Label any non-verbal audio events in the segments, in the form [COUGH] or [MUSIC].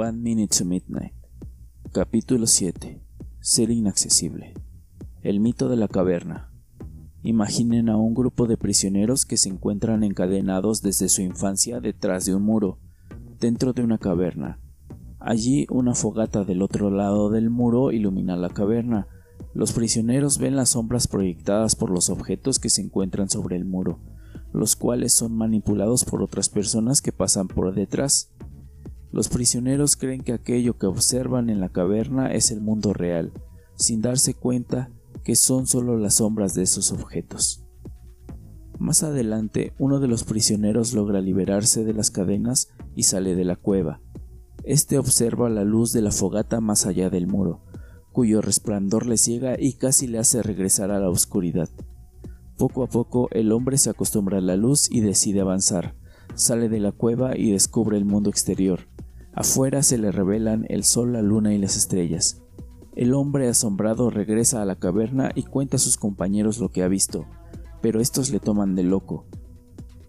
One Minute to Midnight. Capítulo 7. Ser inaccesible. El mito de la caverna. Imaginen a un grupo de prisioneros que se encuentran encadenados desde su infancia detrás de un muro, dentro de una caverna. Allí una fogata del otro lado del muro ilumina la caverna. Los prisioneros ven las sombras proyectadas por los objetos que se encuentran sobre el muro, los cuales son manipulados por otras personas que pasan por detrás. Los prisioneros creen que aquello que observan en la caverna es el mundo real, sin darse cuenta que son solo las sombras de esos objetos. Más adelante, uno de los prisioneros logra liberarse de las cadenas y sale de la cueva. Este observa la luz de la fogata más allá del muro, cuyo resplandor le ciega y casi le hace regresar a la oscuridad. Poco a poco el hombre se acostumbra a la luz y decide avanzar. Sale de la cueva y descubre el mundo exterior. Afuera se le revelan el sol, la luna y las estrellas. El hombre asombrado regresa a la caverna y cuenta a sus compañeros lo que ha visto, pero estos le toman de loco.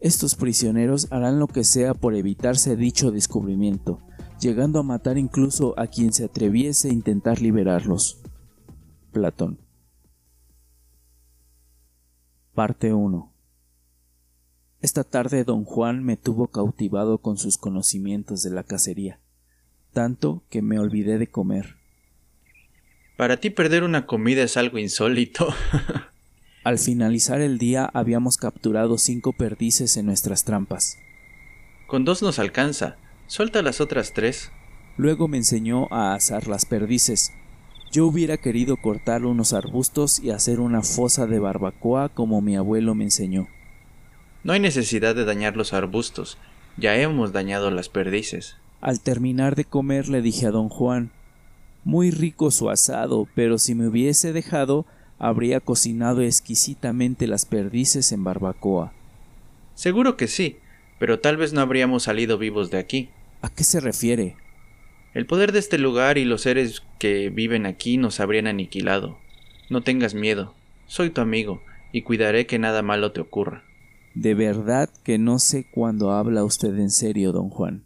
Estos prisioneros harán lo que sea por evitarse dicho descubrimiento, llegando a matar incluso a quien se atreviese a intentar liberarlos. Platón. Parte 1 Esta tarde don Juan me tuvo cautivado con sus conocimientos de la cacería, tanto que me olvidé de comer. Para ti perder una comida es algo insólito. [LAUGHS] Al finalizar el día habíamos capturado cinco perdices en nuestras trampas. Con dos nos alcanza. Suelta las otras tres. Luego me enseñó a asar las perdices. Yo hubiera querido cortar unos arbustos y hacer una fosa de barbacoa como mi abuelo me enseñó. No hay necesidad de dañar los arbustos. Ya hemos dañado las perdices. Al terminar de comer le dije a don Juan muy rico su asado, pero si me hubiese dejado, habría cocinado exquisitamente las perdices en barbacoa. Seguro que sí, pero tal vez no habríamos salido vivos de aquí. ¿A qué se refiere? El poder de este lugar y los seres que viven aquí nos habrían aniquilado. No tengas miedo, soy tu amigo, y cuidaré que nada malo te ocurra. De verdad que no sé cuándo habla usted en serio, don Juan.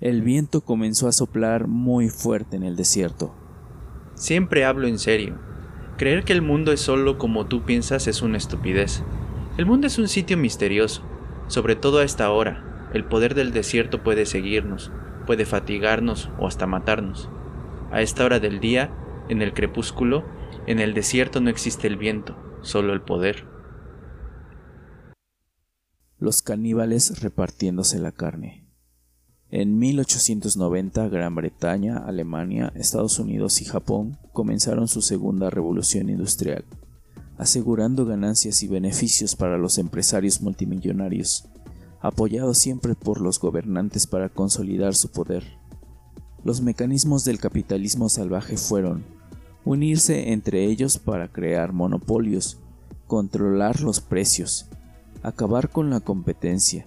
El viento comenzó a soplar muy fuerte en el desierto. Siempre hablo en serio. Creer que el mundo es solo como tú piensas es una estupidez. El mundo es un sitio misterioso, sobre todo a esta hora. El poder del desierto puede seguirnos, puede fatigarnos o hasta matarnos. A esta hora del día, en el crepúsculo, en el desierto no existe el viento, solo el poder. Los caníbales repartiéndose la carne. En 1890 Gran Bretaña, Alemania, Estados Unidos y Japón comenzaron su segunda revolución industrial, asegurando ganancias y beneficios para los empresarios multimillonarios, apoyados siempre por los gobernantes para consolidar su poder. Los mecanismos del capitalismo salvaje fueron unirse entre ellos para crear monopolios, controlar los precios, acabar con la competencia,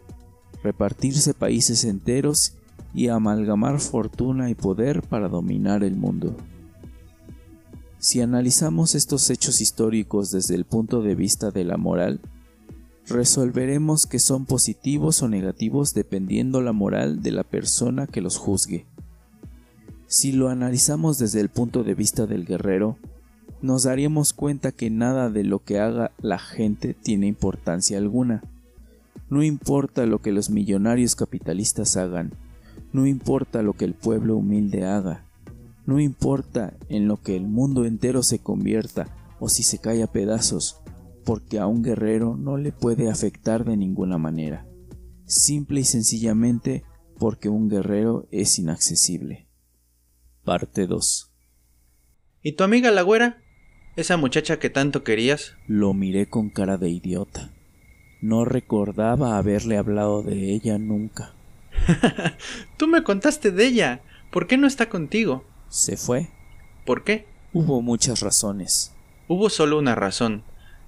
repartirse países enteros y amalgamar fortuna y poder para dominar el mundo. Si analizamos estos hechos históricos desde el punto de vista de la moral, resolveremos que son positivos o negativos dependiendo la moral de la persona que los juzgue. Si lo analizamos desde el punto de vista del guerrero, nos daríamos cuenta que nada de lo que haga la gente tiene importancia alguna. No importa lo que los millonarios capitalistas hagan, no importa lo que el pueblo humilde haga, no importa en lo que el mundo entero se convierta o si se cae a pedazos, porque a un guerrero no le puede afectar de ninguna manera, simple y sencillamente porque un guerrero es inaccesible. Parte 2 ¿Y tu amiga la güera? ¿Esa muchacha que tanto querías? Lo miré con cara de idiota. No recordaba haberle hablado de ella nunca. [LAUGHS] Tú me contaste de ella. ¿Por qué no está contigo? Se fue. ¿Por qué? Hubo muchas razones. Hubo solo una razón.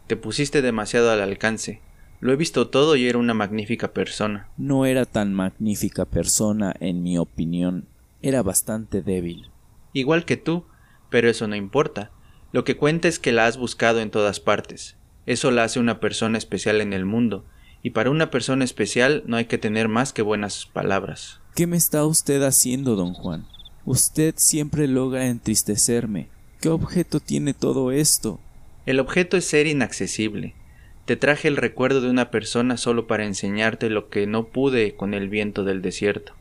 Te pusiste demasiado al alcance. Lo he visto todo y era una magnífica persona. No era tan magnífica persona, en mi opinión. Era bastante débil. Igual que tú, pero eso no importa. Lo que cuenta es que la has buscado en todas partes. Eso la hace una persona especial en el mundo, y para una persona especial no hay que tener más que buenas palabras. ¿Qué me está usted haciendo, don Juan? Usted siempre logra entristecerme. ¿Qué objeto tiene todo esto? El objeto es ser inaccesible. Te traje el recuerdo de una persona solo para enseñarte lo que no pude con el viento del desierto.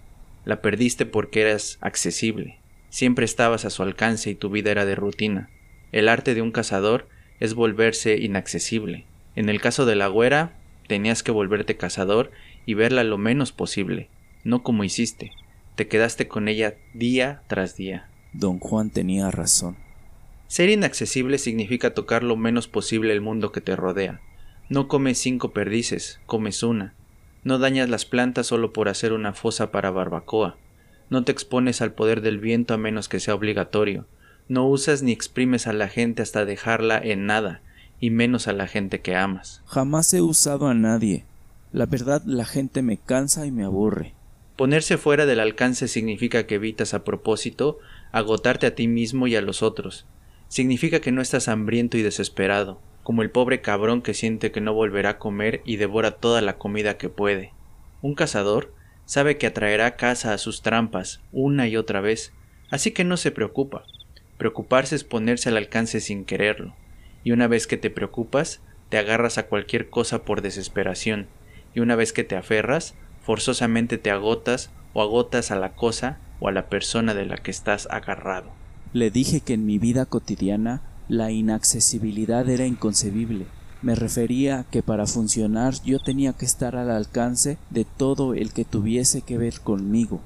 La perdiste porque eras accesible. Siempre estabas a su alcance y tu vida era de rutina. El arte de un cazador es volverse inaccesible. En el caso de la güera, tenías que volverte cazador y verla lo menos posible, no como hiciste. Te quedaste con ella día tras día. Don Juan tenía razón. Ser inaccesible significa tocar lo menos posible el mundo que te rodea. No comes cinco perdices, comes una. No dañas las plantas solo por hacer una fosa para barbacoa. No te expones al poder del viento a menos que sea obligatorio. No usas ni exprimes a la gente hasta dejarla en nada, y menos a la gente que amas. Jamás he usado a nadie. La verdad, la gente me cansa y me aburre. Ponerse fuera del alcance significa que evitas a propósito agotarte a ti mismo y a los otros. Significa que no estás hambriento y desesperado, como el pobre cabrón que siente que no volverá a comer y devora toda la comida que puede. Un cazador sabe que atraerá casa a sus trampas una y otra vez, así que no se preocupa. Preocuparse es ponerse al alcance sin quererlo, y una vez que te preocupas, te agarras a cualquier cosa por desesperación, y una vez que te aferras, forzosamente te agotas o agotas a la cosa o a la persona de la que estás agarrado. Le dije que en mi vida cotidiana la inaccesibilidad era inconcebible. Me refería que para funcionar yo tenía que estar al alcance de todo el que tuviese que ver conmigo.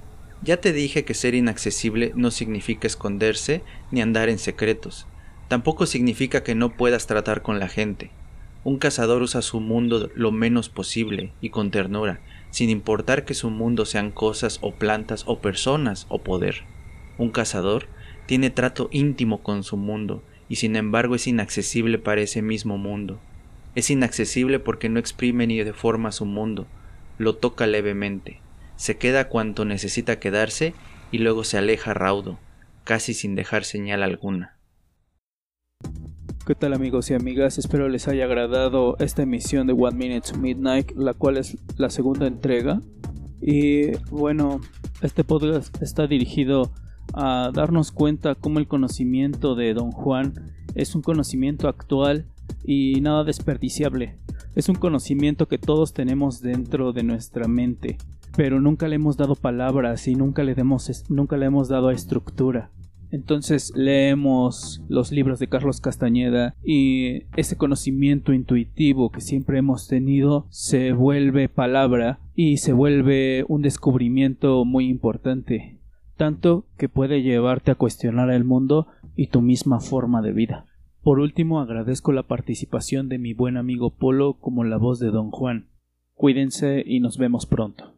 Ya te dije que ser inaccesible no significa esconderse ni andar en secretos. Tampoco significa que no puedas tratar con la gente. Un cazador usa su mundo lo menos posible y con ternura, sin importar que su mundo sean cosas o plantas o personas o poder. Un cazador tiene trato íntimo con su mundo y sin embargo es inaccesible para ese mismo mundo. Es inaccesible porque no exprime ni deforma su mundo, lo toca levemente, se queda cuanto necesita quedarse y luego se aleja raudo, casi sin dejar señal alguna. ¿Qué tal amigos y amigas? Espero les haya agradado esta emisión de One Minute to Midnight, la cual es la segunda entrega. Y bueno, este podcast está dirigido a darnos cuenta cómo el conocimiento de Don Juan es un conocimiento actual y nada desperdiciable. Es un conocimiento que todos tenemos dentro de nuestra mente pero nunca le hemos dado palabras y nunca le, demos, nunca le hemos dado estructura. Entonces leemos los libros de Carlos Castañeda y ese conocimiento intuitivo que siempre hemos tenido se vuelve palabra y se vuelve un descubrimiento muy importante, tanto que puede llevarte a cuestionar el mundo y tu misma forma de vida. Por último, agradezco la participación de mi buen amigo Polo como la voz de Don Juan. Cuídense y nos vemos pronto.